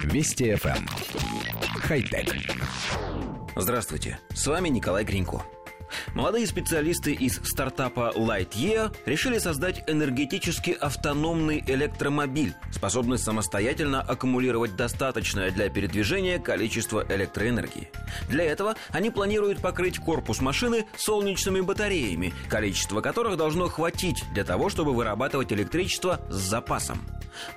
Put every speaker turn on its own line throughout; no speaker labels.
Вести FM. Эм. Хай-тек.
Здравствуйте, с вами Николай Гринько. Молодые специалисты из стартапа Lightyear решили создать энергетически автономный электромобиль, способный самостоятельно аккумулировать достаточное для передвижения количество электроэнергии. Для этого они планируют покрыть корпус машины солнечными батареями, количество которых должно хватить для того, чтобы вырабатывать электричество с запасом.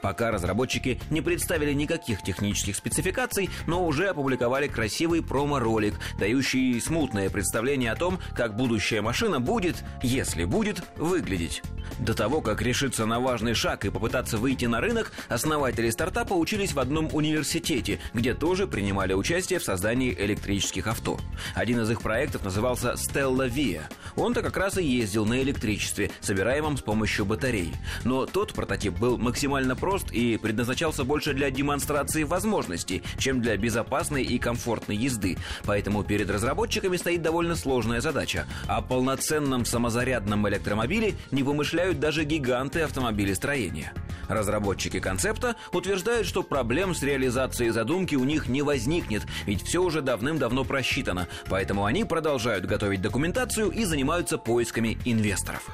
Пока разработчики не представили никаких технических спецификаций, но уже опубликовали красивый промо-ролик, дающий смутное представление о том, как будущая машина будет, если будет, выглядеть. До того, как решиться на важный шаг и попытаться выйти на рынок, основатели стартапа учились в одном университете, где тоже принимали участие в создании электрических авто. Один из их проектов назывался Stella Via. Он-то как раз и ездил на электричестве, собираемом с помощью батарей. Но тот прототип был максимально прост и предназначался больше для демонстрации возможностей, чем для безопасной и комфортной езды. Поэтому перед разработчиками стоит довольно сложная задача. О полноценном самозарядном электромобиле не вымышляют даже гиганты автомобилестроения. Разработчики концепта утверждают, что проблем с реализацией задумки у них не возникнет, ведь все уже давным-давно просчитано, поэтому они продолжают готовить документацию и занимаются поисками инвесторов.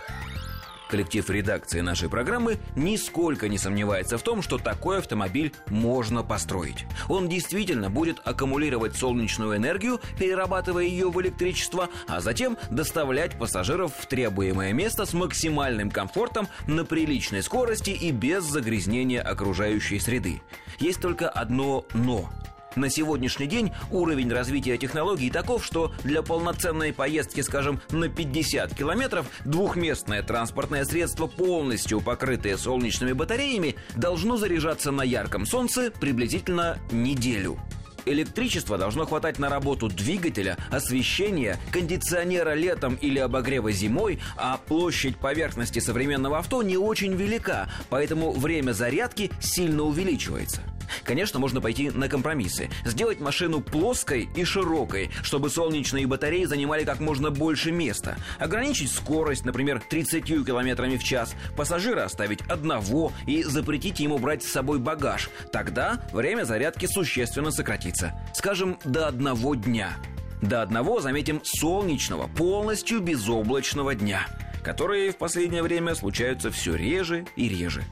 Коллектив редакции нашей программы нисколько не сомневается в том, что такой автомобиль можно построить. Он действительно будет аккумулировать солнечную энергию, перерабатывая ее в электричество, а затем доставлять пассажиров в требуемое место с максимальным комфортом на приличной скорости и без загрязнения окружающей среды. Есть только одно «но». На сегодняшний день уровень развития технологий таков, что для полноценной поездки, скажем, на 50 километров двухместное транспортное средство, полностью покрытое солнечными батареями, должно заряжаться на ярком солнце приблизительно неделю. Электричества должно хватать на работу двигателя, освещения, кондиционера летом или обогрева зимой, а площадь поверхности современного авто не очень велика, поэтому время зарядки сильно увеличивается. Конечно, можно пойти на компромиссы. Сделать машину плоской и широкой, чтобы солнечные батареи занимали как можно больше места. Ограничить скорость, например, 30 км в час. Пассажира оставить одного и запретить ему брать с собой багаж. Тогда время зарядки существенно сократится. Скажем, до одного дня. До одного, заметим, солнечного, полностью безоблачного дня – которые в последнее время случаются все реже и реже.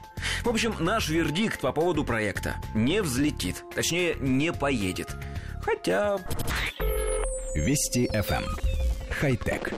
В общем, наш вердикт по поводу проекта не взлетит, точнее, не поедет. Хотя...
Вести FM. Эм. Хай-тек.